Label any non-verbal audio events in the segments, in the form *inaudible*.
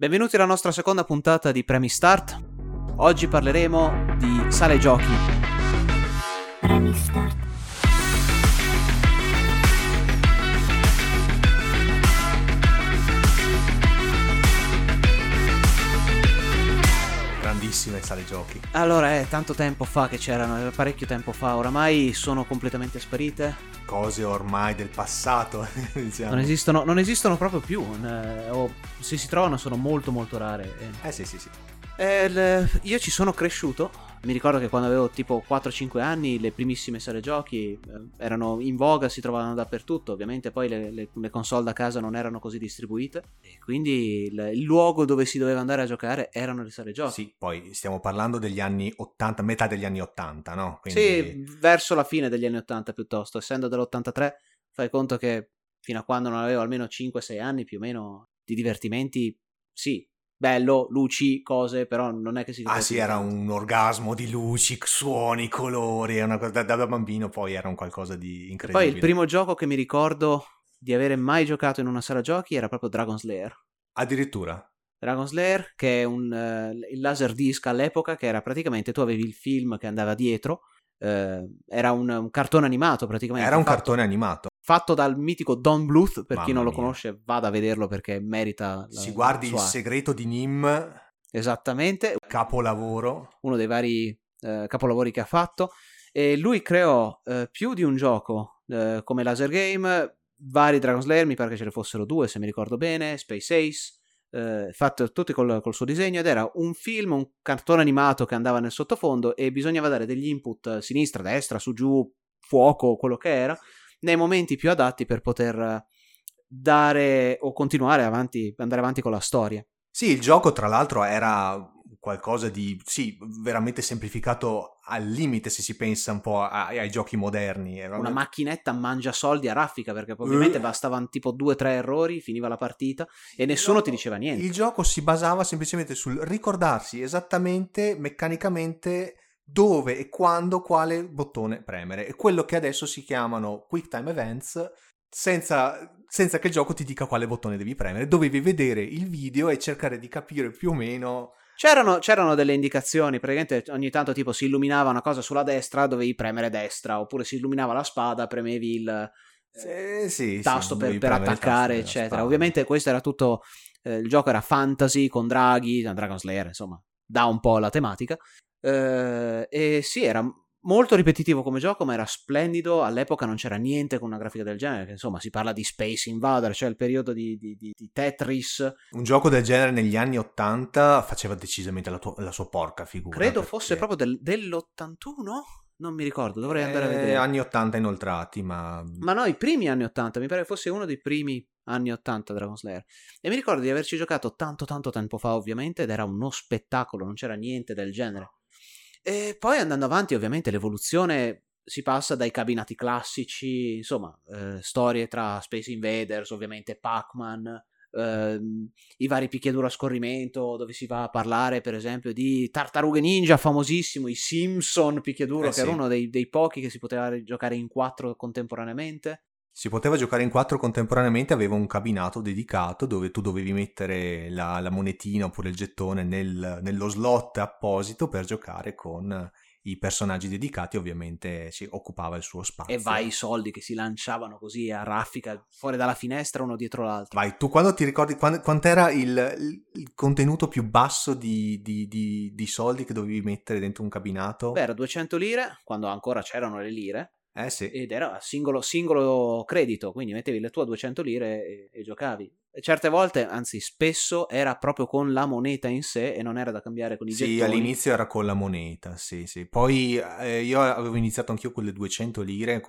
Benvenuti alla nostra seconda puntata di Premi Start. Oggi parleremo di sale giochi. Premi Start. Grandissime sale giochi. Allora, è tanto tempo fa che c'erano, è parecchio tempo fa, oramai sono completamente sparite. Cose ormai del passato. *laughs* diciamo. Non esistono, non esistono proprio più, eh, o se si trovano sono molto molto rare. eh. Eh sì, sì, sì. Eh, il- io ci sono cresciuto. Mi ricordo che quando avevo tipo 4-5 anni le primissime sale giochi eh, erano in voga, si trovavano dappertutto. Ovviamente poi le, le- le console da casa non erano così distribuite. E quindi il, il luogo dove si doveva andare a giocare erano le sale giochi. Sì, poi stiamo parlando degli anni 80, metà degli anni 80, no? Quindi... Sì, verso la fine degli anni 80 piuttosto. Essendo dell'83, fai conto che fino a quando non avevo almeno 5-6 anni più o meno di divertimenti, sì. Bello, luci, cose, però non è che si... Ah sì, era un orgasmo di luci, suoni, colori, è una cosa, da, da bambino poi era un qualcosa di Poi incredibile. il primo gioco che mi ricordo di avere mai giocato in una sala giochi era proprio Dragon Slayer. Addirittura. Dragon Slayer, che è un eh, il laser disc all'epoca, che era praticamente tu avevi il film che andava dietro, eh, era un, un cartone animato praticamente. Era un fatto, cartone animato. Fatto dal mitico Don Bluth, per chi Mamma non lo mia. conosce vada a vederlo perché merita la, Si guardi la il sua- segreto di Nim, Esattamente, capolavoro. uno dei vari eh, capolavori che ha fatto. E lui creò eh, più di un gioco eh, come laser game, vari Dragon Slayer, mi pare che ce ne fossero due se mi ricordo bene, Space Ace, eh, fatto tutti col, col suo disegno ed era un film, un cartone animato che andava nel sottofondo e bisognava dare degli input eh, sinistra, destra, su, giù, fuoco, quello che era, nei momenti più adatti per poter dare o continuare avanti, andare avanti con la storia. Sì, il gioco tra l'altro era qualcosa di, sì, veramente semplificato al limite se si pensa un po' ai, ai giochi moderni. Era una macchinetta mangia soldi a raffica perché ovviamente Eh. bastavano tipo due o tre errori, finiva la partita e nessuno ti diceva niente. Il gioco si basava semplicemente sul ricordarsi esattamente, meccanicamente, dove e quando quale bottone premere. E quello che adesso si chiamano Quick Time Events, senza, senza che il gioco ti dica quale bottone devi premere. Dovevi vedere il video e cercare di capire più o meno... C'erano, c'erano delle indicazioni, praticamente ogni tanto tipo si illuminava una cosa sulla destra, dovevi premere destra, oppure si illuminava la spada, premevi il Eh, sì, sì, tasto per, dovevi per tasto attaccare, della eccetera. Ovviamente questo era tutto, eh, il gioco era fantasy con draghi, Dragon Slayer, insomma, dà un po' la tematica. Eh, e sì, era molto ripetitivo come gioco, ma era splendido. All'epoca non c'era niente con una grafica del genere. Insomma, si parla di Space Invader, cioè il periodo di, di- di- di Tetris. Un gioco del genere negli anni 80 faceva decisamente la, tua- la sua porca figura. Credo perché- fosse proprio del- dell'81? Non mi ricordo, dovrei andare a Eh, vedere. anni 80 inoltrati, ma... Ma no, i primi anni 80, mi pare fosse uno dei primi anni 80 Dragon Slayer. E mi ricordo di averci giocato tanto tanto tempo fa, ovviamente, ed era uno spettacolo, non c'era niente del genere. E poi andando avanti, ovviamente, l'evoluzione si passa dai cabinati classici, insomma, eh, storie tra Space Invaders, ovviamente Pac-Man, ehm, i vari picchiaduro a scorrimento, dove si va a parlare, per esempio, di Tartarughe Ninja, famosissimo, i Simpson picchiaduro, Eh, che sì. era uno dei, dei pochi che si poteva giocare in quattro contemporaneamente. Si poteva giocare in quattro contemporaneamente, aveva un cabinato dedicato dove tu dovevi mettere la, la monetina oppure il gettone nel- nello slot apposito per giocare con i personaggi dedicati, ovviamente si occupava il suo spazio. e vai i soldi che si lanciavano così a raffica fuori dalla finestra uno dietro l'altro. Vai, tu quando ti ricordi quando- quant'era il, il- contenuto più basso di, di- di- di soldi che dovevi mettere dentro un cabinato? Beh, era 200 lire, quando ancora c'erano le lire, eh sì. ed era singolo, singolo credito, quindi mettevi le tue 200 lire e, e giocavi. E certe volte, anzi spesso, era proprio con la moneta in sé e non era da cambiare con i Sì, gettoni. all'inizio era con la moneta, sì, sì. Poi eh, io avevo iniziato anch'io con le 200 lire,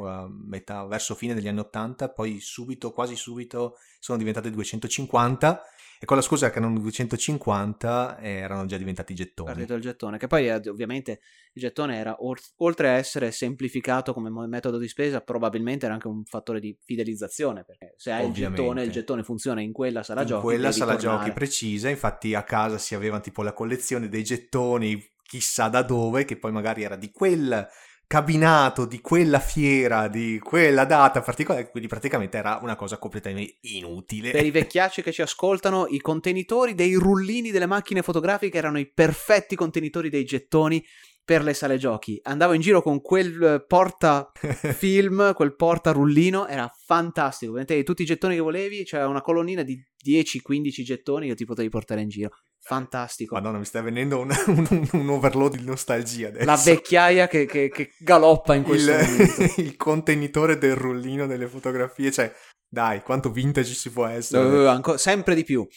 metà, verso fine degli anni 80, poi subito, quasi subito, sono diventate 250 e con la scusa che erano 250 eh, erano già diventati gettoni. partito il gettone, che poi eh, ovviamente il gettone era oltre a essere semplificato come metodo di spesa, probabilmente era anche un fattore di fidelizzazione, perché se hai Ovviamente. il gettone, il gettone funziona in quella sala In giochi. quella devi sala tornare. giochi precisa, infatti a casa si aveva tipo la collezione dei gettoni chissà da dove, che poi magari era di quel cabinato di quella fiera, di quella data particolare, quindi praticamente era una cosa completamente inutile. Per i vecchiacci che ci ascoltano, i contenitori dei rullini delle macchine fotografiche erano i perfetti contenitori dei gettoni per le sale giochi. Andavo in giro con quel eh, porta *laughs* film, quel porta rullino, era fantastico. Mettevi tutti i gettoni che volevi, c'era una colonnina di 10-15 gettoni che ti potevi portare in giro. Fantastico. Madonna, mi sta venendo *laughs* un, un, un overload di nostalgia adesso. La vecchiaia che, che, che galoppa in questo il, momento. *laughs* il contenitore del rullino delle fotografie, cioè, dai, quanto vintage ci può essere. Uh, anco- sempre di più.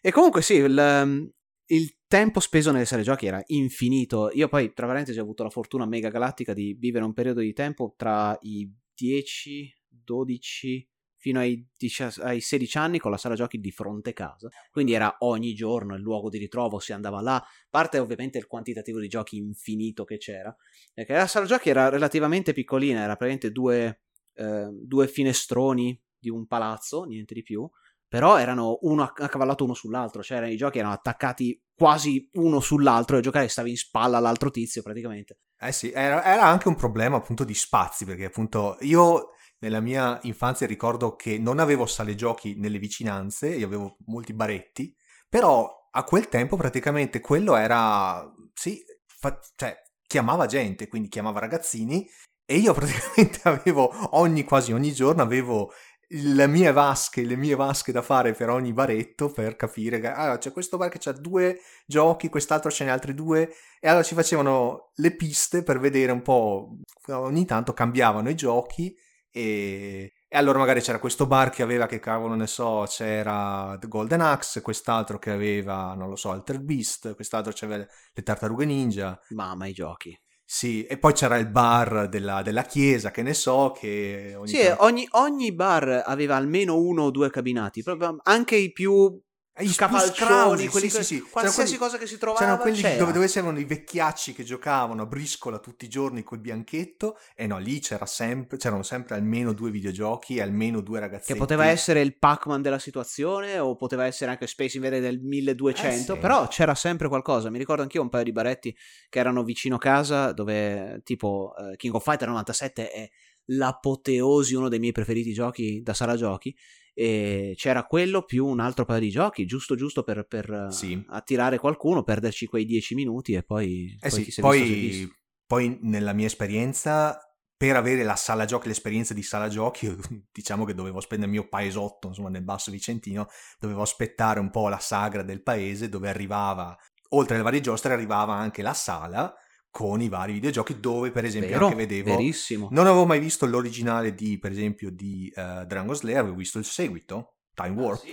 E comunque sì, il, um, il tempo speso nelle sale giochi era infinito. Io poi, tra parentesi, ho avuto la fortuna mega galattica di vivere un periodo di tempo tra i 10, 12 fino ai, 10 ai 16 anni con la sala giochi di fronte casa. Quindi era ogni giorno il luogo di ritrovo, si andava là. Parte ovviamente il quantitativo di giochi infinito che c'era. Perché la sala giochi era relativamente piccolina, era praticamente due, eh, due finestroni di un palazzo, niente di più. Però erano uno accavallato uno sull'altro, cioè i giochi erano attaccati quasi uno sull'altro e giocare stavi in spalla all'altro tizio praticamente. Eh sì, era, era anche un problema appunto di spazi, perché appunto io nella mia infanzia ricordo che non avevo sale giochi nelle vicinanze, io avevo molti baretti, però a quel tempo praticamente quello era, sì, fa, cioè chiamava gente, quindi chiamava ragazzini e io *laughs* praticamente avevo ogni, quasi ogni giorno avevo le mie vasche, le mie vasche da fare per ogni baretto per capire che ah, c'è questo bar che ha due giochi, quest'altro ce n'è altri due e allora ci facevano le piste per vedere un po', ogni tanto cambiavano i giochi e, e allora magari c'era questo bar che aveva, che cavolo ne so, c'era The Golden Axe, quest'altro che aveva, non lo so, Altered Beast, quest'altro c'aveva le Tartarughe Ninja. Mamma, i giochi. Sì, e poi c'era il bar della, della chiesa, che ne so, che ogni Sì, tanto- ogni, ogni bar aveva almeno uno o due cabinati, proprio anche i più I più scafalcioni, quelli sì, sì, sì. qualsiasi cosa che si trovava C'erano quelli c'era. dove, dove c'erano i vecchiacci che giocavano a briscola tutti i giorni col bianchetto e no, lì c'era sempre, c'erano sempre almeno due videogiochi e almeno due ragazzetti. Che poteva essere il Pac-Man della situazione o poteva essere anche Space Invader del 1200, Eh, sì. però c'era sempre qualcosa. Mi ricordo anch'io un paio di baretti che erano vicino casa dove tipo eh, King of Fighter 97 è l'apoteosi, uno dei miei preferiti giochi da sala giochi e c'era quello più un altro paio di giochi, giusto giusto per, per, eh, Sì. attirare qualcuno, perderci quei 10 minuti e poi, Eh poi sì, poi, poi nella mia esperienza, per avere la sala giochi, l'esperienza di sala giochi, *laughs* diciamo che dovevo spendere il mio paesotto, insomma, nel Basso Vicentino, dovevo aspettare un po' la sagra del paese dove arrivava, oltre alle varie giostre, arrivava anche la sala con i vari videogiochi dove, per esempio, Vero, anche vedevo... verissimo. Non avevo mai visto l'originale di, per esempio, di eh, Dragon Slayer, avevo visto il seguito, Time Ah, Warp,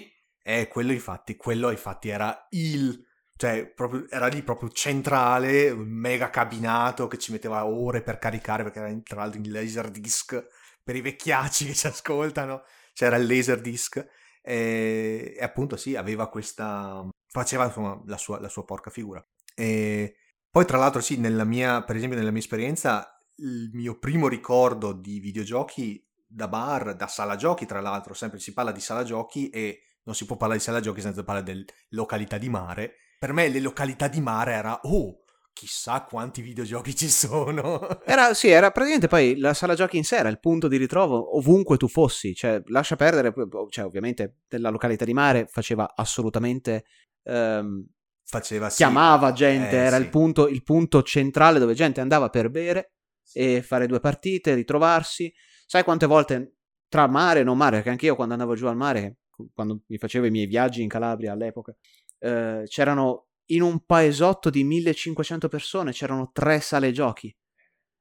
e quello infatti, quello infatti era il... Cioè, proprio, era lì proprio centrale, mega cabinato che ci metteva ore per caricare perché era tra l'altro in laserdisc per i vecchiacci che ci ascoltano. C'era il laserdisc e, e appunto sì, aveva questa... faceva insomma la sua, la sua porca figura. E poi tra l'altro sì, nella mia, per esempio nella mia esperienza, il mio primo ricordo di videogiochi da bar, da sala giochi tra l'altro, sempre si parla di sala giochi e non si può parlare di sala giochi senza parlare di località di mare. Per me le località di mare era, oh, chissà quanti videogiochi ci sono. *laughs* Era, sì, era praticamente poi la sala giochi in sé era il punto di ritrovo ovunque tu fossi, cioè lascia perdere, cioè ovviamente della località di mare faceva assolutamente, ehm, Faceva sì. chiamava gente, Eh, era sì. il, punto, il punto centrale dove gente andava per bere e fare due partite, ritrovarsi. Sai quante volte tra mare e non mare, perché anch'io quando andavo giù al mare, quando mi facevo i miei viaggi in Calabria all'epoca, eh, c'erano in un paesotto di 1500 persone, c'erano tre sale giochi.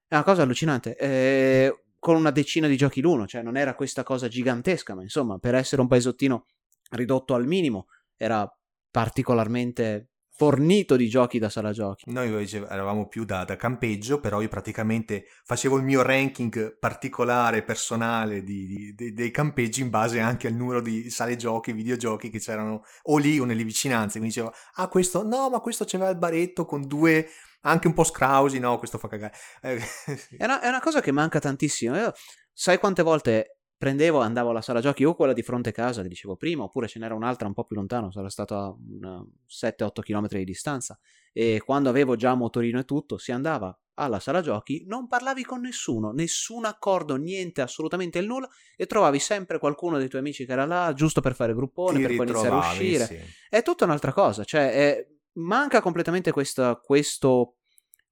È una cosa allucinante. eh, con una decina di giochi l'uno, cioè non era questa cosa gigantesca, ma insomma, per essere un paesottino ridotto al minimo, era particolarmente fornito di giochi da sala giochi. Noi eravamo più da, da campeggio, però io praticamente facevo il mio ranking particolare, personale di, di- de- dei campeggi in base anche al numero di sale giochi, videogiochi che c'erano o lì o nelle vicinanze. Quindi dicevo, ah questo, no ma questo c'aveva il baretto con due, anche un po' scrausi, no questo fa cagare. Eh, *laughs* È una, è una cosa che manca tantissimo. Io, sai quante volte prendevo, andavo alla sala giochi o quella di fronte a casa che dicevo prima, oppure ce n'era un'altra un po' più lontano, sarà stata a una 7-8 km di distanza. E quando avevo già motorino e tutto, si andava alla sala giochi, non parlavi con nessuno, nessun accordo, niente, assolutamente il nulla, e trovavi sempre qualcuno dei tuoi amici che era là, giusto per fare gruppone, Ti per poi iniziare a uscire. sì. È tutta un'altra cosa, cioè è- manca completamente questa, questo,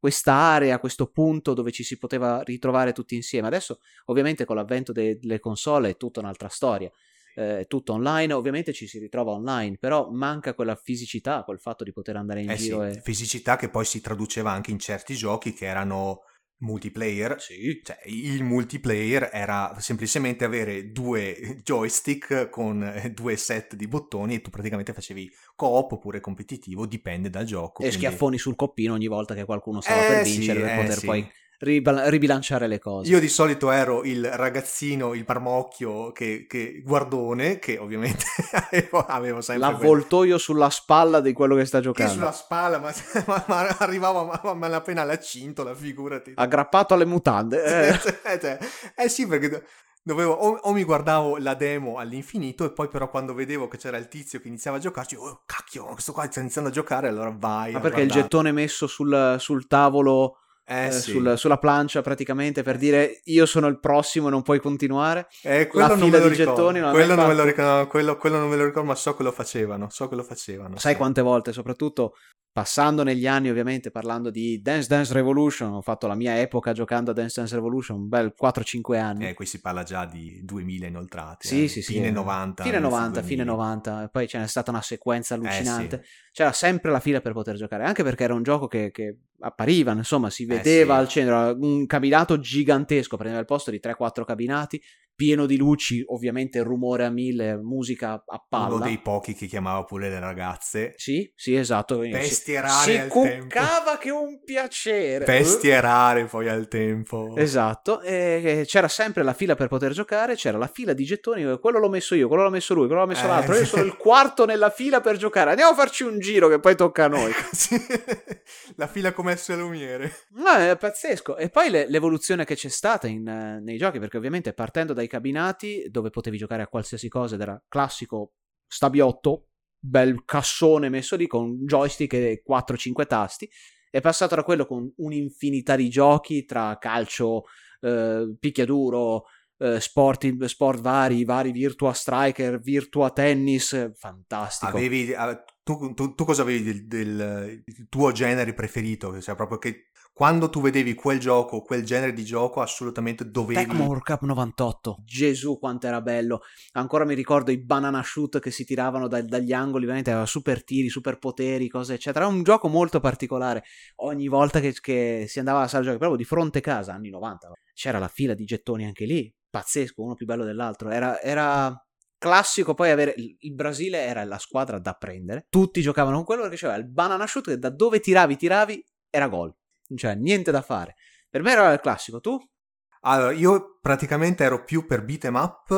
questa area, questo punto dove ci si poteva ritrovare tutti insieme. Adesso, ovviamente, con l'avvento de- delle console è tutta un'altra storia. eh, È tutto online, ovviamente ci si ritrova online, però manca quella fisicità, quel fatto di poter andare in Eh sì, giro e... fisicità che poi si traduceva anche in certi giochi che erano multiplayer. Sì, Cioè, il multiplayer era semplicemente avere due *laughs* joystick con *laughs* due set di bottoni e tu praticamente facevi co-op oppure competitivo, dipende dal gioco. e quindi- schiaffoni sul coppino ogni volta che qualcuno stava Eh per sì, vincere per eh poter sì. poi ribal- ribilanciare le cose. Io di solito ero il ragazzino, il parmocchio che, che guardone, che ovviamente *laughs* avevo, avevo sempre quel- L'avvoltoio sulla spalla di quello che sta che giocando. sulla spalla, ma, *laughs* ma- ma arrivava ma malapena alla cintola, figurati. Aggrappato alle mutande. *laughs* eh. eh, cioè, eh sì, perché do- dovevo, o, o mi guardavo la demo all'infinito e poi però quando vedevo che c'era il tizio che iniziava a giocarci, oh cacchio, questo qua sta iniziando a giocare, allora vai. Ma a perché il guardare. gettone messo sul, sul tavolo, Eh eh, sì, sul- sulla plancia praticamente per dire io sono il prossimo non puoi continuare? Eh, quello la non fila me lo di ricordo. gettoni non quello, non me lo ricordo, quello, quello non me lo ricordo, ma so che lo facevano, so che lo facevano. Sai sì. quante volte, soprattutto passando negli anni, ovviamente parlando di Dance Dance Revolution, ho fatto la mia epoca giocando a Dance Dance Revolution, un bel 4-5 anni. Eh, qui si parla già di 2000 inoltrati. Sì, eh, sì, sì. Fine eh. 90. Fine inizio 90, fine 2000. 90. E poi ce n'è stata una sequenza Eh, sì. allucinante. C'era sempre la fila per poter giocare, anche perché era un gioco che, che appariva, insomma, si vedeva Eh, sì. al centro. Un cabinato gigantesco, prendeva il posto di 3-4 cabinati, pieno di luci, ovviamente rumore a mille, musica a palla. Uno dei pochi che chiamava pure le ragazze. Sì, sì, esatto. Bestie rare si al tempo. cuccava che un piacere. Bestie rare poi al tempo. Esatto, e c'era sempre la fila per poter giocare, c'era la fila di gettoni, quello l'ho messo io, quello l'ho messo lui, quello l'ho messo Eh. l'altro, io sono il quarto nella fila per giocare, andiamo a farci un giro che poi tocca a noi. *laughs* Sì. *laughs* La fila come essere lumiere. No, è pazzesco. E poi le- l'evoluzione che c'è stata in, eh, nei giochi, perché ovviamente partendo dai cabinati dove potevi giocare a qualsiasi cosa ed era classico stabiotto, bel cassone messo lì con joystick e 4-5 tasti, è passato da quello con un'infinità di giochi tra calcio, eh, picchiaduro, eh, sport, sport vari, vari Virtua Striker, Virtua Tennis, fantastico. Avevi, tu, tu- tu cosa avevi del, del- tuo genere preferito? Cioè, proprio che quando tu vedevi quel gioco, quel genere di gioco, assolutamente dovevi. Tecmo World Cup 98. Gesù, quanto era bello. Ancora mi ricordo i banana shoot che si tiravano da- dagli angoli, veramente aveva super tiri, super poteri, cose eccetera. Era un gioco molto particolare. Ogni volta che, che si andava a sala giochi, proprio di fronte casa, anni 90, c'era la fila di gettoni anche lì. Pazzesco, uno più bello dell'altro. Era, era classico poi avere... Il, il Brasile era la squadra da prendere. Tutti giocavano con quello perché c'era il banana shoot che da dove tiravi, tiravi, era gol. Cioè, niente da fare. Per me era il classico. Tu? Allora, io praticamente ero più per beat'em up,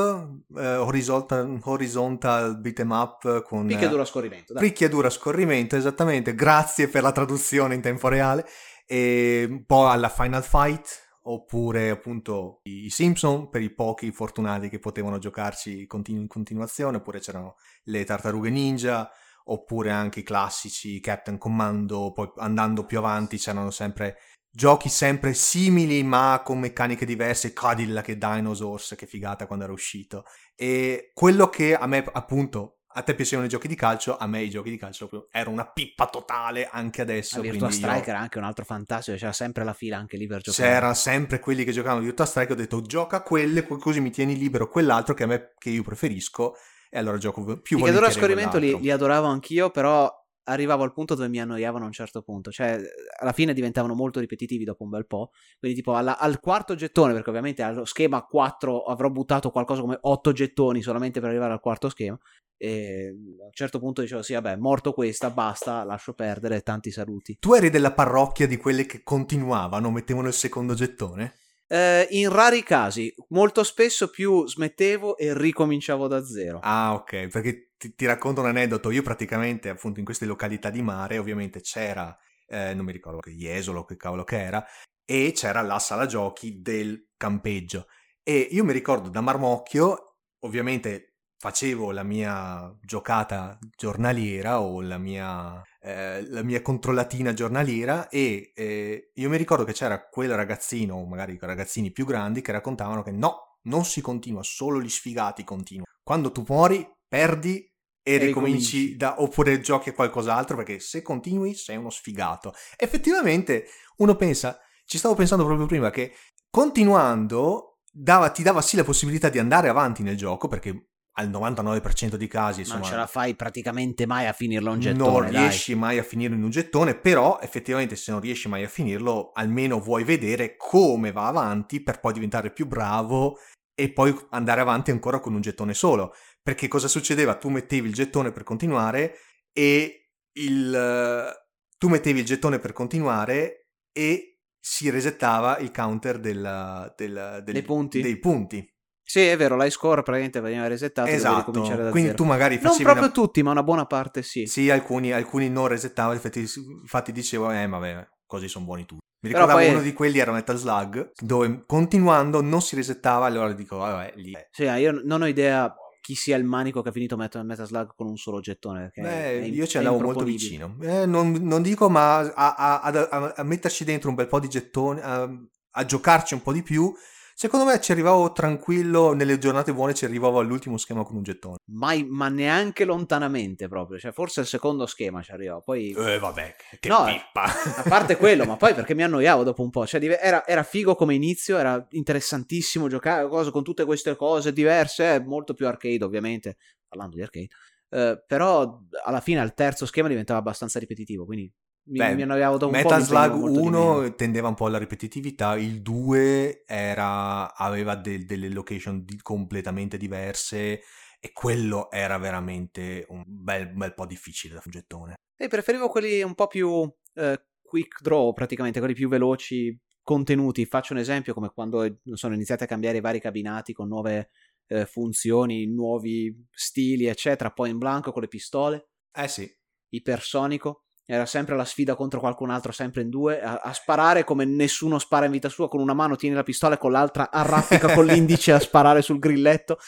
eh, horizontal, horizontal beat'em up con Picchiaduro a scorrimento. Dai. picchiadura a scorrimento, esattamente. Grazie per la traduzione in tempo reale. E un po' alla Final Fight, oppure appunto i Simpson per i pochi fortunati che potevano giocarci in continuazione, oppure c'erano le tartarughe ninja, oppure anche i classici Captain Commando, poi andando più avanti c'erano sempre giochi sempre simili ma con meccaniche diverse, Cadillac e Dinosaurs, che figata quando era uscito. E quello che a me appunto a te piacevano i giochi di calcio, a me i giochi di calcio proprio era una pippa totale anche adesso. A Virtua quindi io- Striker era anche un altro fantastico, c'era sempre la fila anche lì per giocare. c'erano sempre quelli che giocavano Virtua Strike, ho detto gioca quelle, co- così mi tieni libero quell'altro che a me che io preferisco e allora gioco più Picchiaduro a volentieri scorrimento li, li adoravo anch'io, però arrivavo al punto dove mi annoiavano a un certo punto. Cioè, alla fine diventavano molto ripetitivi dopo un bel po'. Quindi, tipo, alla- al quarto gettone, perché ovviamente allo schema 4 avrò buttato qualcosa come 8 gettoni solamente per arrivare al quarto schema. E a un certo punto dicevo, sì, vabbè, morto questa, basta, lascio perdere, tanti saluti. Tu eri della parrocchia di quelle che continuavano, mettevano il secondo gettone? Eh, in rari casi, molto spesso più smettevo e ricominciavo da zero. Ah, ok, perché ti, ti racconto un aneddoto. Io praticamente, appunto, in queste località di mare, ovviamente c'era, eh, non mi ricordo che Jesolo, che cavolo che era, e c'era la sala giochi del campeggio. E io mi ricordo da Marmocchio, ovviamente facevo la mia giocata giornaliera o la mia, eh, la mia controllatina giornaliera e eh, io mi ricordo che c'era quel ragazzino, o magari ragazzini più grandi, che raccontavano che no, non si continua, solo gli sfigati continuano. Quando tu muori, perdi e, E ricominci ricominci. da, oppure giochi a qualcos'altro perché se continui sei uno sfigato. Effettivamente uno pensa, ci stavo pensando proprio prima che continuando dava- ti dava sì la possibilità di andare avanti nel gioco perché al 99% dei casi Non insomma, ce la fai praticamente mai a finirlo un non gettone, dai. riesci mai a finire in un gettone, però effettivamente se non riesci mai a finirlo, almeno vuoi vedere come va avanti per poi diventare più bravo e poi andare avanti ancora con un gettone solo. Perché cosa succedeva? Tu mettevi il gettone per continuare e il tu mettevi il gettone per continuare e si resettava il counter del- del- del- Dei punti. dei punti. Sì, è vero, l'high score praticamente veniva resettato Esatto. Quindi zero. tu magari Non facevi proprio una- tutti, ma una buona parte sì. Sì, alcuni, alcuni non resettavano, infatti, infatti dicevo, eh, vabbè, così sono buoni tutti. Mi Però ricordavo poi- uno di quelli era Metal Slug, dove continuando non si resettava, allora dico, vabbè, lì. Sì, ah, io non ho idea chi sia il manico che ha finito Metal Slug con un solo gettone. Beh, im- io ci è andavo molto vicino. Eh, non, non dico, ma a, a- a- a metterci dentro un bel po' di gettoni, a giocarci un po' di più, secondo me ci arrivavo tranquillo, nelle giornate buone ci arrivavo all'ultimo schema con un gettone. Mai, ma neanche lontanamente proprio. Cioè, forse il secondo schema ci arrivò. Poi, Eh, vabbè, che No, pippa. a parte quello, ma poi *laughs* perché mi annoiavo dopo un po'. Cioè, era, era figo come inizio, era interessantissimo giocare cose, con tutte queste cose diverse, eh, molto più arcade, ovviamente. Parlando di arcade. Eh, però alla fine al terzo schema diventava abbastanza ripetitivo. Quindi mi, Beh, mi annoiavo dopo un po'. Metal mi impegnavo Slug molto di 1 meno. tendeva un po' alla ripetitività, il 2 era, aveva del- delle location di- completamente diverse e quello era veramente un bel, bel po' difficile da gettone. E preferivo quelli un po' più eh, quick draw, praticamente, quelli più veloci, contenuti. Faccio un esempio come quando sono iniziati a cambiare i vari cabinati con nuove eh, funzioni, nuovi stili, eccetera. Poi in blanco con le pistole, Eh sì, ipersonico. Era sempre la sfida contro qualcun altro, sempre in due, a, a sparare come nessuno spara in vita sua. Con una mano tieni la pistola e con l'altra arraffica con *laughs* l'indice a sparare sul grilletto.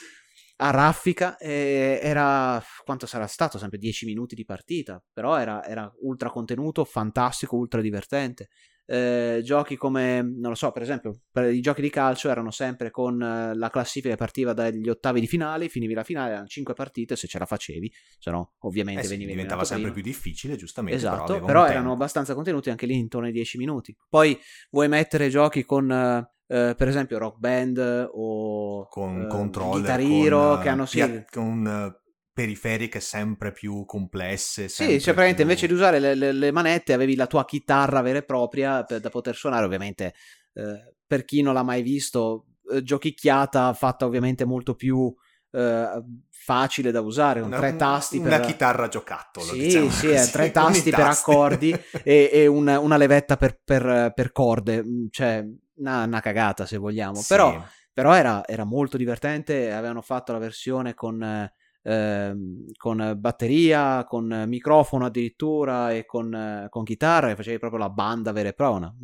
A raffica e era quanto sarà stato? Sempre 10 minuti di partita, però era, era ultra contenuto, fantastico, ultra divertente. Eh, giochi come, non lo so, per esempio, per i giochi di calcio erano sempre con eh, la classifica che partiva dagli ottavi di finale, finivi la finale, erano 5 partite se ce la facevi, se no ovviamente eh sì, venivi diventava sempre prima. più difficile, giustamente. Esatto, però, un erano tempo. abbastanza contenuti anche lì intorno ai 10 minuti. Poi vuoi mettere giochi con, eh, per esempio, Rock Band o con controller, Guitar Hero, con, che hanno sì, con periferiche sempre più complesse. Sì, cioè praticamente più- invece di usare le, le- le manette avevi la tua chitarra vera e propria per- da poter suonare, ovviamente eh, per chi non l'ha mai visto, eh, giochicchiata fatta ovviamente molto più eh, facile da usare, con Una- tre tasti una per... chitarra giocattolo. Sì, diciamo sì, così, tre *laughs* tasti per tasti. accordi e, *laughs* e un- una levetta per, per- per corde, mm, cioè una, una cagata se vogliamo, Sì. però però era, era molto divertente. Avevano fatto la versione con, eh, ehm, con batteria, con microfono addirittura e con, con chitarra, e facevi proprio la banda vera e propria,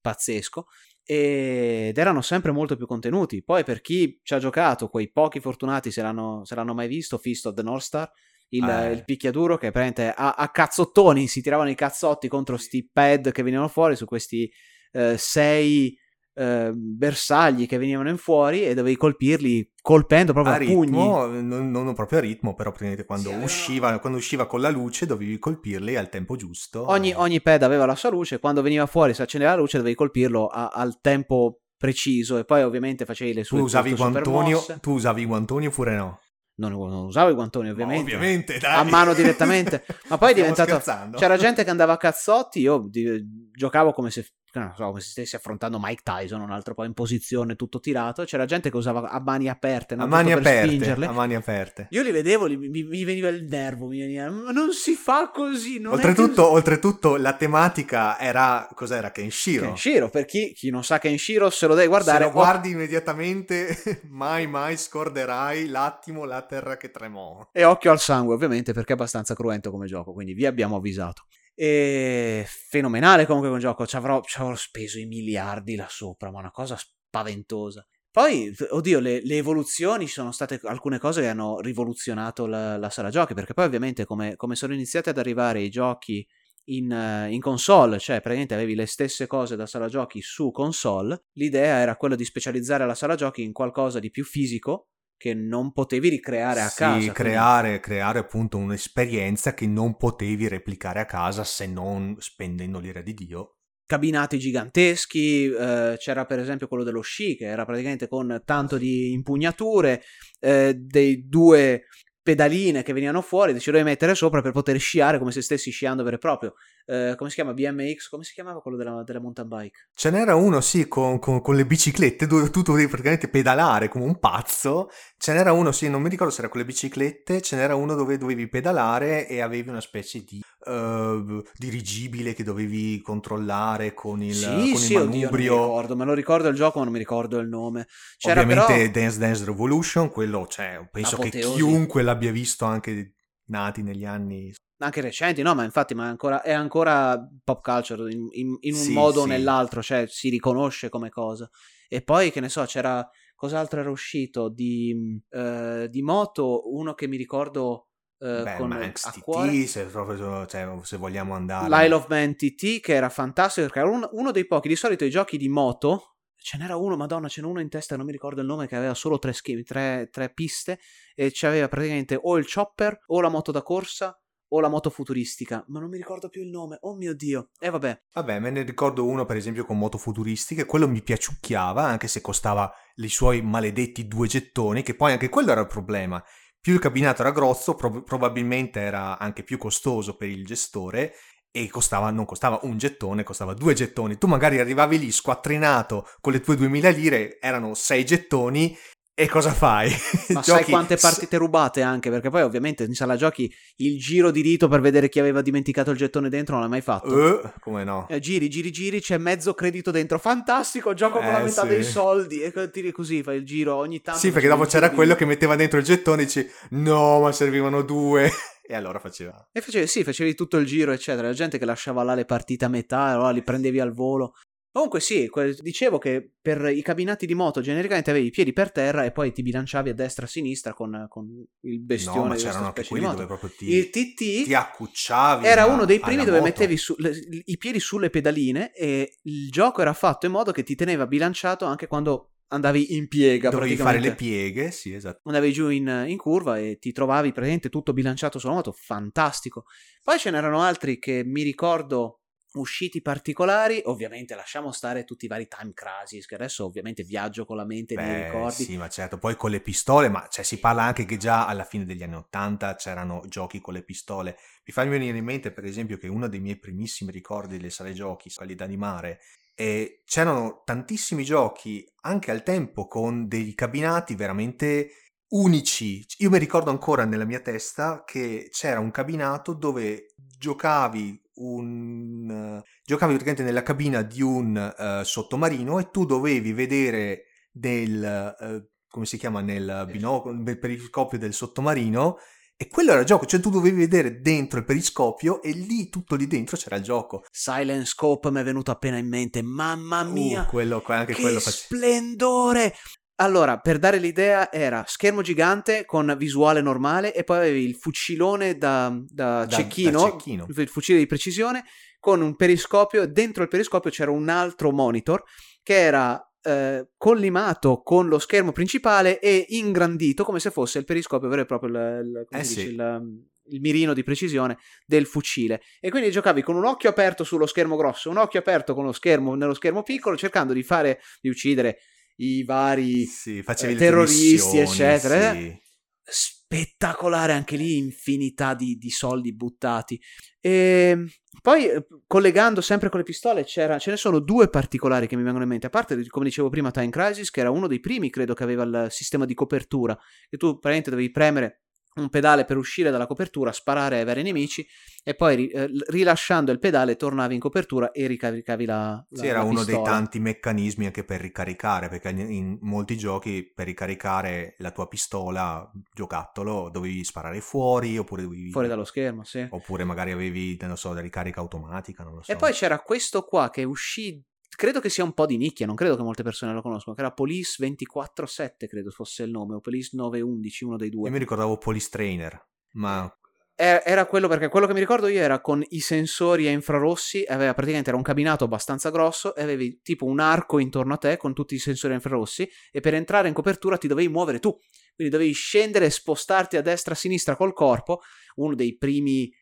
pazzesco. Ed erano sempre molto più contenuti. Poi, per chi ci ha giocato, quei pochi fortunati se l'hanno, se l'hanno mai visto, Fist of the North Star. Il, Eh. il picchiaduro che praticamente a, a cazzottoni si tiravano i cazzotti contro sti pad che venivano fuori su questi eh, sei eh, bersagli che venivano in fuori e dovevi colpirli colpendo proprio a a, pugni. ritmo, non, non proprio a ritmo, però praticamente quando, Sì, usciva, quando usciva con la luce dovevi colpirli al tempo giusto. Ogni, ogni pad aveva la sua luce, quando veniva fuori si accendeva la luce dovevi colpirlo a- al tempo preciso e poi ovviamente facevi le tu sue usavi i le sue super guantoni, tu usavi i guantoni oppure no? Non, non usavo i guantoni ovviamente, Ma ovviamente, dai. a mano direttamente, ma poi è diventato... scherzando? C'era gente che andava a cazzotti, io di- giocavo come se, non so, come se stessi affrontando Mike Tyson, un altro po' in posizione, tutto tirato. C'era gente che usava a mani aperte, a mani aperte, spingerle. a mani aperte. Io li vedevo, li- mi, mi veniva il nervo, mi veniva, ma non si fa così. Oltretutto, così." oltretutto, la tematica era, cos'era, Kenshiro? Kenshiro, per chi, chi non sa Kenshiro se lo devi guardare. Se lo o- guardi immediatamente, *laughs* mai mai scorderai l'attimo, la terra che tremò. E occhio al sangue, ovviamente, perché è abbastanza cruento come gioco, quindi vi abbiamo avvisato. E fenomenale comunque come gioco, ci avrò, ci avrò speso i miliardi là sopra, ma una cosa spaventosa. Poi, oddio, le, le evoluzioni sono state alcune cose che hanno rivoluzionato la, la sala giochi, perché poi ovviamente come, come sono iniziati ad arrivare i giochi in, in, console, cioè praticamente avevi le stesse cose da sala giochi su console, l'idea era quella di specializzare la sala giochi in qualcosa di più fisico che non potevi ricreare a sì, casa. Creare, creare appunto un'esperienza che non potevi replicare a casa se non spendendo l'ira di Dio cabinati giganteschi, eh, c'era per esempio quello dello sci che era praticamente con tanto di impugnature, eh, dei due pedaline che venivano fuori, ci dovevi mettere sopra per poter sciare come se stessi sciando vero e proprio. Eh, come si chiama? BMX? Come si chiamava quello della, della mountain bike? Ce n'era uno, sì, con, con, con, le biciclette, dove tu dovevi praticamente pedalare come un pazzo. Ce n'era uno, sì, non mi ricordo se era con le biciclette, ce n'era uno dove dovevi pedalare e avevi una specie di uh, dirigibile che dovevi controllare con il, sì, con sì, il manubrio. Oddio, non mi ricordo, me lo ricordo il gioco, ma non mi ricordo il nome. C'era Ovviamente però... Dance Dance Revolution, quello, cioè, penso che chiunque l'abbia visto anche nati negli anni anche recenti, no, ma infatti ma è, ancora, è ancora pop culture in, in, in un sì, modo o sì. nell'altro, cioè si riconosce come cosa. E poi, che ne so, c'era cos'altro era uscito di, uh, di moto, uno che mi ricordo Uh, Beh, con Max TT, se, proprio, cioè, se vogliamo andare. L'Isle of Man TT, che era fantastico, perché era un, uno dei pochi. Di solito i giochi di moto, ce n'era uno, madonna, ce n'era uno in testa, non mi ricordo il nome, che aveva solo tre schemi, tre, tre piste, e c'aveva praticamente o il chopper, o la moto da corsa, o la moto futuristica, ma non mi ricordo più il nome. Oh mio dio. E eh, vabbè. Vabbè, me ne ricordo uno per esempio con moto futuristiche, quello mi piaciucchiava anche se costava i suoi maledetti due gettoni, che poi anche quello era il problema più il cabinato era grosso, pro- probabilmente era anche più costoso per il gestore e costava, non costava un gettone, costava due gettoni. Tu magari arrivavi lì squattrinato con le tue 2000 lire, erano sei gettoni e cosa fai? Ma *laughs* Giochi... sai quante partite rubate anche? Perché poi ovviamente in sala giochi il giro di rito per vedere chi aveva dimenticato il gettone dentro non l'hai mai fatto. Uh, come no? Eh, giri, giri, giri, c'è mezzo credito dentro. Fantastico, gioco eh, con la metà sì. dei soldi. E tiri così, fai il giro ogni tanto. Sì, perché dopo c'era quello che metteva dentro il gettone e dici no, ma servivano due. *laughs* E allora faceva. E facevi, sì, facevi tutto il giro, eccetera. La gente che lasciava là le partite a metà, allora li prendevi al volo. Comunque sì, dicevo che per i cabinati di moto genericamente avevi i piedi per terra e poi ti bilanciavi a destra e a sinistra con, con il bestione. No, ma c'erano anche quelli dove proprio ti, il TT ti accucciavi. Era uno dei primi dove moto. mettevi su, le, i piedi sulle pedaline e il gioco era fatto in modo che ti teneva bilanciato anche quando andavi in piega. Dovevi fare le pieghe, sì, esatto. Andavi giù in, in, curva e ti trovavi praticamente tutto bilanciato sulla moto, fantastico. Poi ce n'erano altri che mi ricordo usciti particolari, ovviamente lasciamo stare tutti i vari time crisis, che adesso ovviamente viaggio con la mente Beh, nei ricordi. Sì, ma certo, poi con le pistole, ma cioè, si parla anche che già alla fine degli anni Ottanta c'erano giochi con le pistole. Mi fa venire in mente, per esempio, che uno dei miei primissimi ricordi delle sale giochi, quelli da animare, e c'erano tantissimi giochi anche al tempo con dei cabinati veramente unici. Io mi ricordo ancora nella mia testa che c'era un cabinato dove giocavi un uh, giocavi praticamente nella cabina di un uh, sottomarino e tu dovevi vedere del uh, come si chiama nel binocolo nel periscopio del sottomarino e quello era il gioco, cioè tu dovevi vedere dentro il periscopio e lì, tutto lì dentro c'era il gioco. Silent Scope mi è venuto appena in mente, mamma mia! Uh, quello, anche che quello splendore! Allora, per dare l'idea, era schermo gigante con visuale normale e poi avevi il fucilone da, da, da, cecchino, da cecchino, il fucile di precisione, con un periscopio. Dentro il periscopio c'era un altro monitor che era eh, collimato con lo schermo principale e ingrandito come se fosse il periscopio vero e proprio il, il, eh sì. il, il mirino di precisione del fucile. E quindi giocavi con un occhio aperto sullo schermo grosso, un occhio aperto con lo schermo nello schermo piccolo, cercando di fare, di uccidere i vari sì, eh, terroristi, eccetera. Sì. Spettacolare anche lì, infinità di, di soldi buttati. E ehm, poi, eh, collegando sempre con le pistole, ce ne sono due particolari che mi vengono in mente. A parte, come dicevo prima, Time Crisis, che era uno dei primi, credo, che aveva il sistema di copertura, che tu praticamente dovevi premere un pedale per uscire dalla copertura, sparare ai vari nemici e poi eh, rilasciando il pedale tornavi in copertura e ricaricavi la, la Sì, era la uno dei tanti meccanismi anche per ricaricare, perché in molti giochi per ricaricare la tua pistola, giocattolo, dovevi sparare fuori oppure dovevi... Fuori dallo schermo, sì. Oppure magari avevi, non so, la ricarica automatica, non lo so. E poi c'era questo qua che uscì credo che sia un po' di nicchia, non credo che molte persone lo conoscano, che era Police 24-7, credo fosse il nome, o Police 911, uno dei due. Io mi ricordavo Police Trainer, ma era quello perché quello che mi ricordo io era con i sensori a infrarossi, aveva praticamente era un cabinato abbastanza grosso e avevi tipo un arco intorno a te con tutti i sensori a infrarossi e per entrare in copertura ti dovevi muovere tu. Quindi dovevi scendere e spostarti a destra e a sinistra col corpo, uno dei primi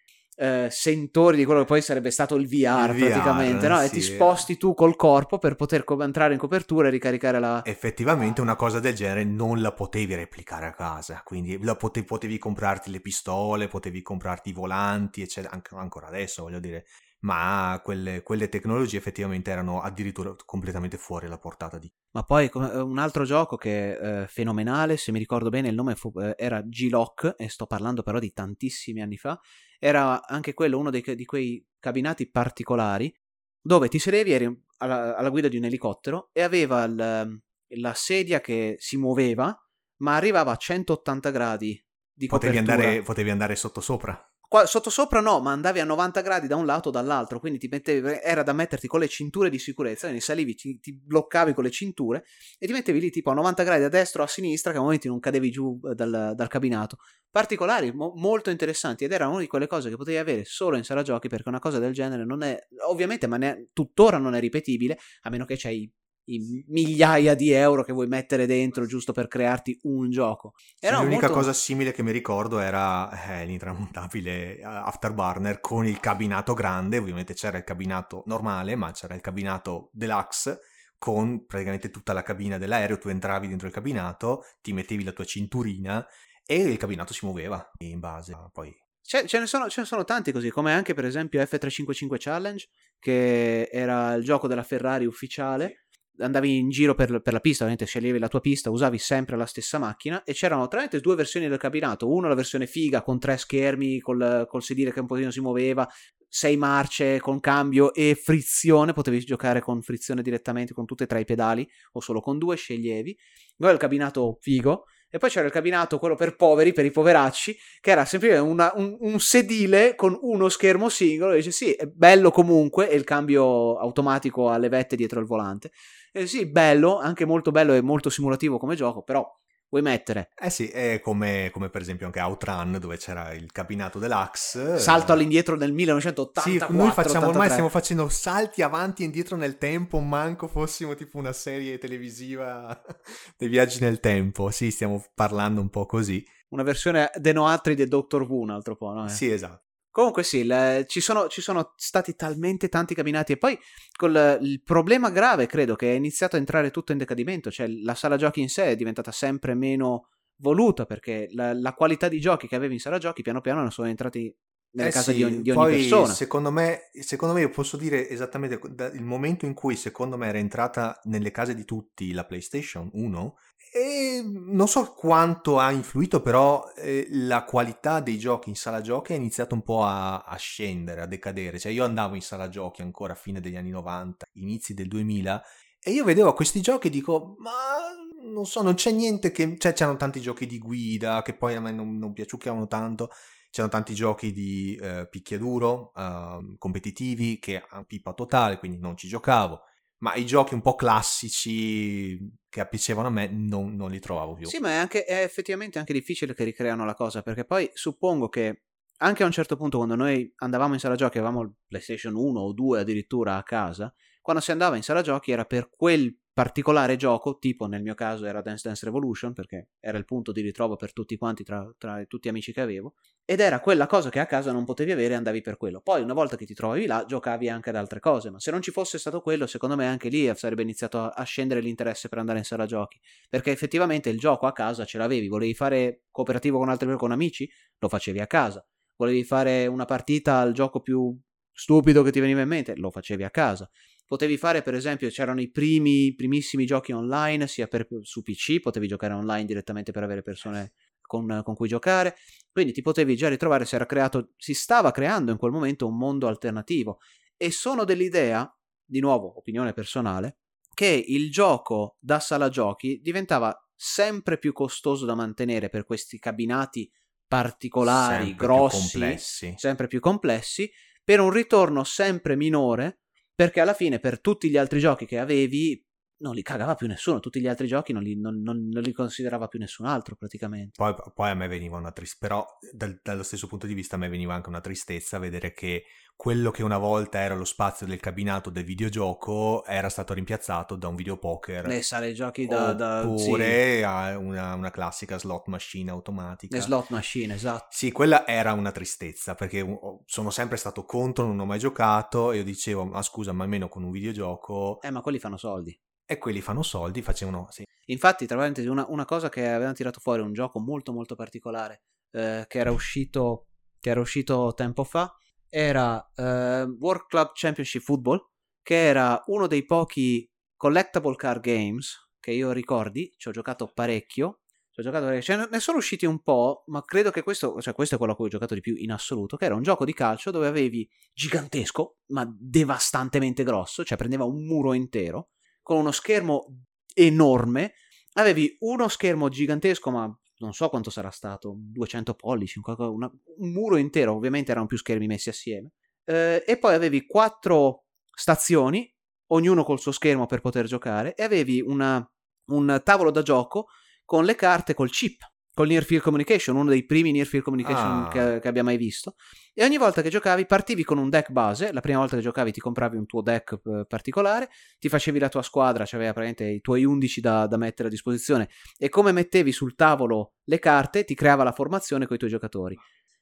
eh, sentori di quello che poi sarebbe stato il VR, il praticamente, VR, no? Sì. E ti sposti tu col corpo per poter co- entrare in copertura e ricaricare la... Effettivamente una cosa del genere non la potevi replicare a casa, quindi potevi, potevi comprarti le pistole, potevi comprarti i volanti, eccetera, Anc- ancora adesso voglio dire, ma quelle, quelle, tecnologie effettivamente erano addirittura completamente fuori la portata di... Ma poi un altro gioco che è eh, fenomenale, se mi ricordo bene il nome fu, eh, era G-Lock, e sto parlando però di tantissimi anni fa, era anche quello uno dei, di quei cabinati particolari dove ti sedevi, eri alla, alla guida di un elicottero e aveva il, la sedia che si muoveva, ma arrivava a 180 gradi di potevi copertura. andare, potevi andare sotto sopra. Qua, sotto sopra no, ma andavi a 90 gradi da un lato o dall'altro, quindi ti mettevi, era da metterti con le cinture di sicurezza, quindi salivi, ti, ti, bloccavi con le cinture e ti mettevi lì tipo a 90 gradi a destra o a sinistra che a momenti non cadevi giù eh, dal, dal cabinato. Particolari, mo, molto interessanti ed era una di quelle cose che potevi avere solo in sala giochi perché una cosa del genere non è, ovviamente, ma ne, tuttora non è ripetibile, a meno che c'hai i migliaia di euro che vuoi mettere dentro giusto per crearti un gioco. Era sì, l'unica molto... cosa simile che mi ricordo era eh, l'intramontabile Afterburner con il cabinato grande, ovviamente c'era il cabinato normale, ma c'era il cabinato deluxe con praticamente tutta la cabina dell'aereo, tu entravi dentro il cabinato, ti mettevi la tua cinturina e il cabinato si muoveva in base poi ce ne, sono, ce ne, sono, tanti così, come anche per esempio F355 Challenge, che era il gioco della Ferrari ufficiale, andavi in giro per, per, la pista, ovviamente sceglievi la tua pista, usavi sempre la stessa macchina e c'erano l'altro due versioni del cabinato, una la versione figa con tre schermi, col, col sedile che un pochino si muoveva, sei marce con cambio e frizione, potevi giocare con frizione direttamente con tutte e tre i pedali o solo con due, sceglievi. Poi il cabinato figo, e poi c'era il cabinato, quello per poveri, per i poveracci, che era semplicemente un, un, sedile con uno schermo singolo. E dice sì, è bello comunque, e il cambio automatico alle vette dietro il volante. E sì, bello, anche molto bello e molto simulativo come gioco, però vuoi mettere. Eh sì, è come, come, per esempio anche Outrun dove c'era il cabinato deluxe. Salto all'indietro nel 1984. Sì, noi facciamo 83. ormai stiamo facendo salti avanti e indietro nel tempo, manco fossimo tipo una serie televisiva *laughs* dei viaggi nel tempo. Sì, stiamo parlando un po' così. Una versione De Noatri di Doctor Who un altro po', no? Eh? Sì, esatto. Comunque sì, le, ci, sono, ci, sono, stati talmente tanti cabinati e poi col, il problema grave credo che è iniziato a entrare tutto in decadimento, cioè la sala giochi in sé è diventata sempre meno voluta perché la, la qualità di giochi che avevi in sala giochi piano piano non sono entrati nelle eh case sì, di ogni, di ogni persona. Secondo me, secondo me io posso dire esattamente il momento in cui secondo me era entrata nelle case di tutti la PlayStation 1 e non so quanto ha influito, però eh, la qualità dei giochi in sala giochi è iniziato un po' a, a, scendere, a decadere. Cioè, io andavo in sala giochi ancora a fine degli anni 90, inizi del 2000, e io vedevo questi giochi e dico, ma non so, non c'è niente che... Cioè, c'erano tanti giochi di guida che poi a me non, non piaciucchiavano tanto. C'erano tanti giochi di eh, picchiaduro, eh, competitivi, che a pipa totale, quindi non ci giocavo ma i giochi un po' classici che appiacevano a me non, non li trovavo più. Sì, ma è, anche, è effettivamente anche difficile che ricreano la cosa, perché poi suppongo che anche a un certo punto quando noi andavamo in sala giochi, avevamo il PlayStation 1 o 2 addirittura a casa, quando si andava in sala giochi era per quel particolare gioco, tipo nel mio caso era Dance Dance Revolution, perché era il punto di ritrovo per tutti quanti, tra, tra tutti gli amici che avevo, ed era quella cosa che a casa non potevi avere e andavi per quello. Poi una volta che ti trovavi là, giocavi anche ad altre cose, ma se non ci fosse stato quello, secondo me anche lì sarebbe iniziato a, a scendere l'interesse per andare in sala giochi, perché effettivamente il gioco a casa ce l'avevi, volevi fare cooperativo con altri con amici, lo facevi a casa, volevi fare una partita al gioco più stupido che ti veniva in mente, lo facevi a casa potevi fare per esempio c'erano i primi primissimi giochi online sia per, su PC potevi giocare online direttamente per avere persone con, con, cui giocare. Quindi ti potevi già ritrovare si era creato si stava creando in quel momento un mondo alternativo. E sono dell'idea di nuovo opinione personale che il gioco da sala giochi diventava sempre più costoso da mantenere per questi cabinati particolari sempre grossi più sempre più complessi per un ritorno sempre minore perché alla fine per tutti gli altri giochi che avevi non li cagava più nessuno, tutti gli altri giochi non li, non, non, non li considerava più nessun altro praticamente. Poi, poi a me veniva una tristezza, però dal, dallo stesso punto di vista a me veniva anche una tristezza vedere che quello che una volta era lo spazio del cabinato del videogioco era stato rimpiazzato da un videopoker. Le sale giochi da... da oppure sì. a una, una, classica slot machine automatica. Le slot machine, esatto. Sì, quella era una tristezza, perché sono sempre stato contro, non ho mai giocato, e io dicevo, ma scusa, ma almeno con un videogioco... Eh, ma quelli fanno soldi. E quelli fanno soldi, facevano... Sì. Infatti, tra parentesi, una, una cosa che avevano tirato fuori, un gioco molto molto particolare, eh, che, era uscito, che era uscito tempo fa, era eh, World Club Championship Football, che era uno dei pochi collectible card games che io ricordi, ci ho giocato parecchio. Ci ho giocato parecchio. Cioè, ne sono usciti un po', ma credo che questo, cioè questo è quello a cui ho giocato di più in assoluto, che era un gioco di calcio dove avevi gigantesco, ma devastantemente grosso, cioè prendeva un muro intero, con uno schermo enorme, avevi uno schermo gigantesco, ma non so quanto sarà stato, 200 pollici, un, una, un muro intero, ovviamente erano più schermi messi assieme, eh, e poi avevi quattro stazioni, ognuno col suo schermo per poter giocare, e avevi una, un tavolo da gioco con le carte col chip, col Near Field Communication, uno dei primi Near Field Communication ah. che, che, abbia mai visto. E ogni volta che giocavi partivi con un deck base, la prima volta che giocavi ti compravi un tuo deck eh, particolare, ti facevi la tua squadra, cioè praticamente i tuoi 11 da, da, mettere a disposizione e come mettevi sul tavolo le carte ti creava la formazione con i tuoi giocatori.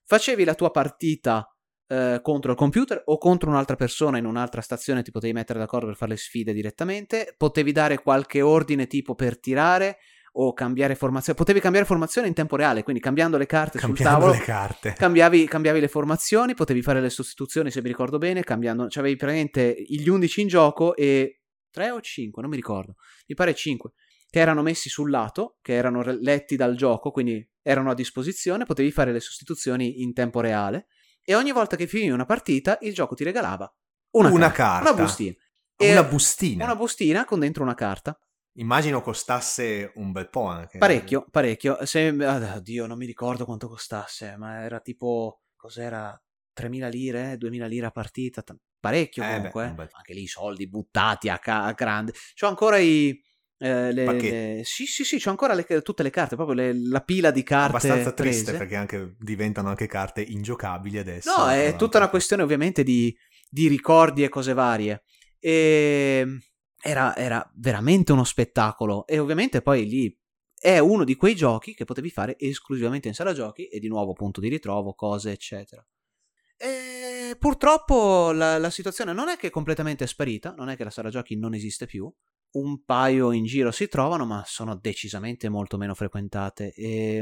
Facevi la tua partita eh, contro il computer o contro un'altra persona in un'altra stazione, ti potevi mettere d'accordo per fare le sfide direttamente, potevi dare qualche ordine tipo per tirare o cambiare formazione. Potevi cambiare formazione in tempo reale, quindi cambiando le carte cambiando sul tavolo. le carte. Cambiavi, cambiavi, le formazioni, potevi fare le sostituzioni, se mi ricordo bene, cambiando. Cioè avevi praticamente gli 11 in gioco e 3 o 5, non mi ricordo. Mi pare 5 che erano messi sul lato, che erano letti dal gioco, quindi erano a disposizione, potevi fare le sostituzioni in tempo reale e ogni volta che finivi una partita il gioco ti regalava una, una carta, carta, una bustina. Una bustina. Una bustina con dentro una carta. Immagino costasse un bel po' anche. Parecchio, parecchio. Se, oddio, non mi ricordo quanto costasse, ma era tipo, cos'era? 3.000 lire, 2.000 lire a partita, parecchio comunque. Eh beh, Anche lì i soldi buttati a, ca- a grande. C'ho ancora i... Eh, le, le, sì, sì, sì, c'ho ancora le, tutte le carte, proprio le, la pila di carte. Abbastanza triste prese. perché anche, diventano anche carte ingiocabili adesso. No, è tutta una questione ovviamente di, di ricordi e cose varie. E era, era veramente uno spettacolo e ovviamente poi lì è uno di quei giochi che potevi fare esclusivamente in sala giochi e di nuovo punto di ritrovo, cose eccetera. E purtroppo la, la, situazione non è che è completamente sparita, non è che la sala giochi non esiste più, un paio in giro si trovano, ma sono decisamente molto meno frequentate.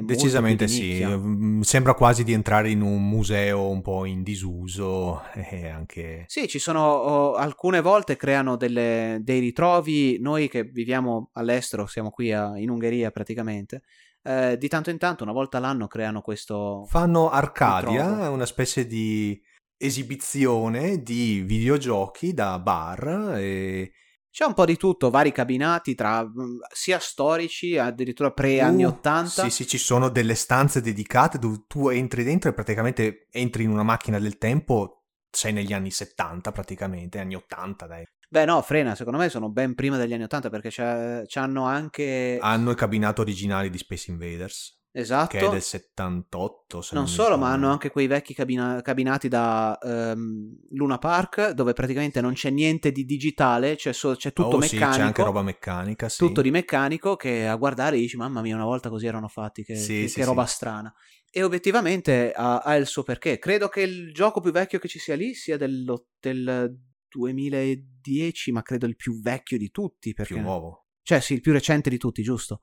Decisamente sì, mm, sembra quasi di entrare in un museo un po' in disuso. *laughs* E anche... Sì, ci sono oh, alcune volte creano delle, dei ritrovi, noi che viviamo all'estero, siamo qui a, in Ungheria praticamente. Eh, di tanto in tanto, una volta l'anno, creano questo. Fanno Arcadia, ritrovo. una specie di esibizione di videogiochi da bar e c'è un po' di tutto, vari cabinati tra mm, sia storici, addirittura pre-anni uh, 80. Sì, sì, ci sono delle stanze dedicate dove tu entri dentro e praticamente entri in una macchina del tempo, sei negli anni 70 praticamente, anni 80 dai. Beh no, frena, secondo me sono ben prima degli anni 80 perché hanno anche... Hanno il cabinato originale di Space Invaders. Esatto. Che è del 78. Se non, non solo, ma hanno anche quei vecchi cabina- cabinati da um, Luna Park dove praticamente non c'è niente di digitale, c'è, so- c'è tutto oh, meccanico. Sì, c'è anche roba meccanica, sì. Tutto di meccanico che a guardare dici, mamma mia, una volta così erano fatti, che, sì, che, sì, che roba strana. E obiettivamente ha, ha, il suo perché. Credo che il gioco più vecchio che ci sia lì sia del, del 2010, ma credo il più vecchio di tutti. Perché... Più nuovo. Cioè sì, il più recente di tutti, giusto?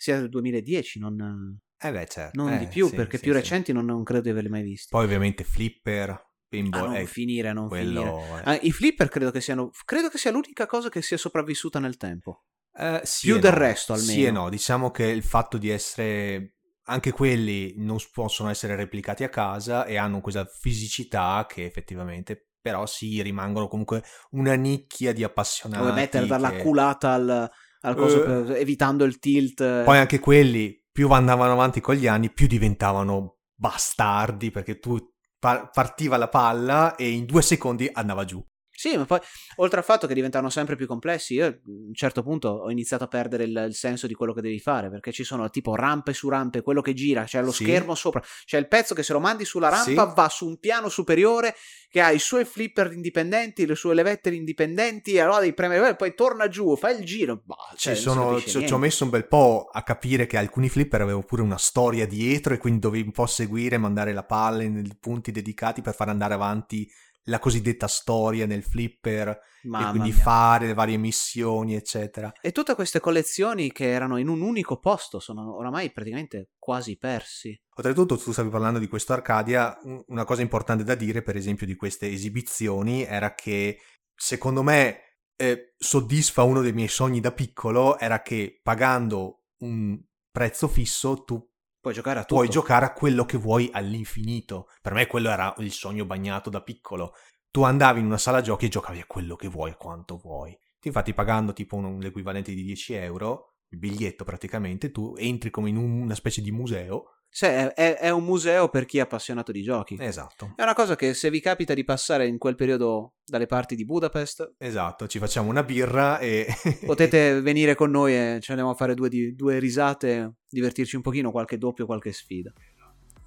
Sia del 2010, non, eh beh, certo. non eh, di più, sì, perché sì, più sì. recenti non, non, credo di averli mai visti. Poi ovviamente Flipper, Pinball. Ah, non eh, finire, non quello, finire. Ah, I Flipper credo che siano, credo che sia l'unica cosa che sia sopravvissuta nel tempo. Eh, più del no. resto almeno. Sì e no, diciamo che il fatto di essere... Anche quelli non possono essere replicati a casa e hanno questa fisicità che effettivamente però sì, rimangono comunque una nicchia di appassionati. Dove mettere che... dalla culata al, al coso, Eh, per- evitando il tilt. Poi anche quelli, più andavano avanti con gli anni, più diventavano bastardi perché tu par- partiva la palla e in due secondi andava giù. Sì, ma poi oltre al fatto che diventano sempre più complessi, io a un certo punto ho iniziato a perdere il, il senso di quello che devi fare, perché ci sono tipo rampe su rampe, quello che gira, c'è lo Sì. schermo sopra, c'è il pezzo che se lo mandi sulla rampa Sì. va su un piano superiore che ha i suoi flipper indipendenti, le sue levette indipendenti, e allora devi premere, poi torna giù, fa il giro. Bah, cioè, Ci sono- ci, ci ho messo un bel po' a capire che alcuni flipper avevano pure una storia dietro e quindi dovevi un po' seguire, mandare la palla nei punti dedicati per far andare avanti la cosiddetta storia nel flipper e Mamma quindi mia. fare le varie missioni, eccetera. E tutte queste collezioni che erano in un unico posto sono oramai praticamente quasi persi. Oltretutto, tu stavi parlando di questo Arcadia, un- una cosa importante da dire, per esempio, di queste esibizioni era che secondo me eh, soddisfa uno dei miei sogni da piccolo, era che pagando un prezzo fisso tu Puoi giocare a tutto. puoi giocare a quello che vuoi all'infinito. Per me quello era il sogno bagnato da piccolo. Tu andavi in una sala giochi e giocavi a quello che vuoi, a quanto vuoi. Infatti pagando tipo un- l'equivalente di 10 euro, il biglietto praticamente, tu entri come in un- una specie di museo. Sì, è, è- un museo per chi è appassionato di giochi. Esatto. È una cosa che se vi capita di passare in quel periodo dalle parti di Budapest, Esatto, ci facciamo una birra e... *laughs* potete venire con noi e ci andiamo a fare due, di- due risate, divertirci un pochino, qualche doppio, qualche sfida.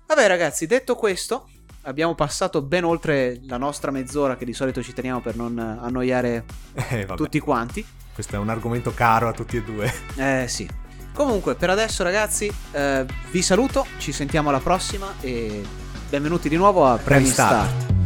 Vabbè ragazzi, detto questo, abbiamo passato ben oltre la nostra mezz'ora che di solito ci teniamo per non annoiare Eh, tutti quanti. questo è un argomento caro a tutti e due. Eh sì. Comunque, per adesso ragazzi, eh, vi saluto, ci sentiamo alla prossima e benvenuti di nuovo a Premi Start. Start.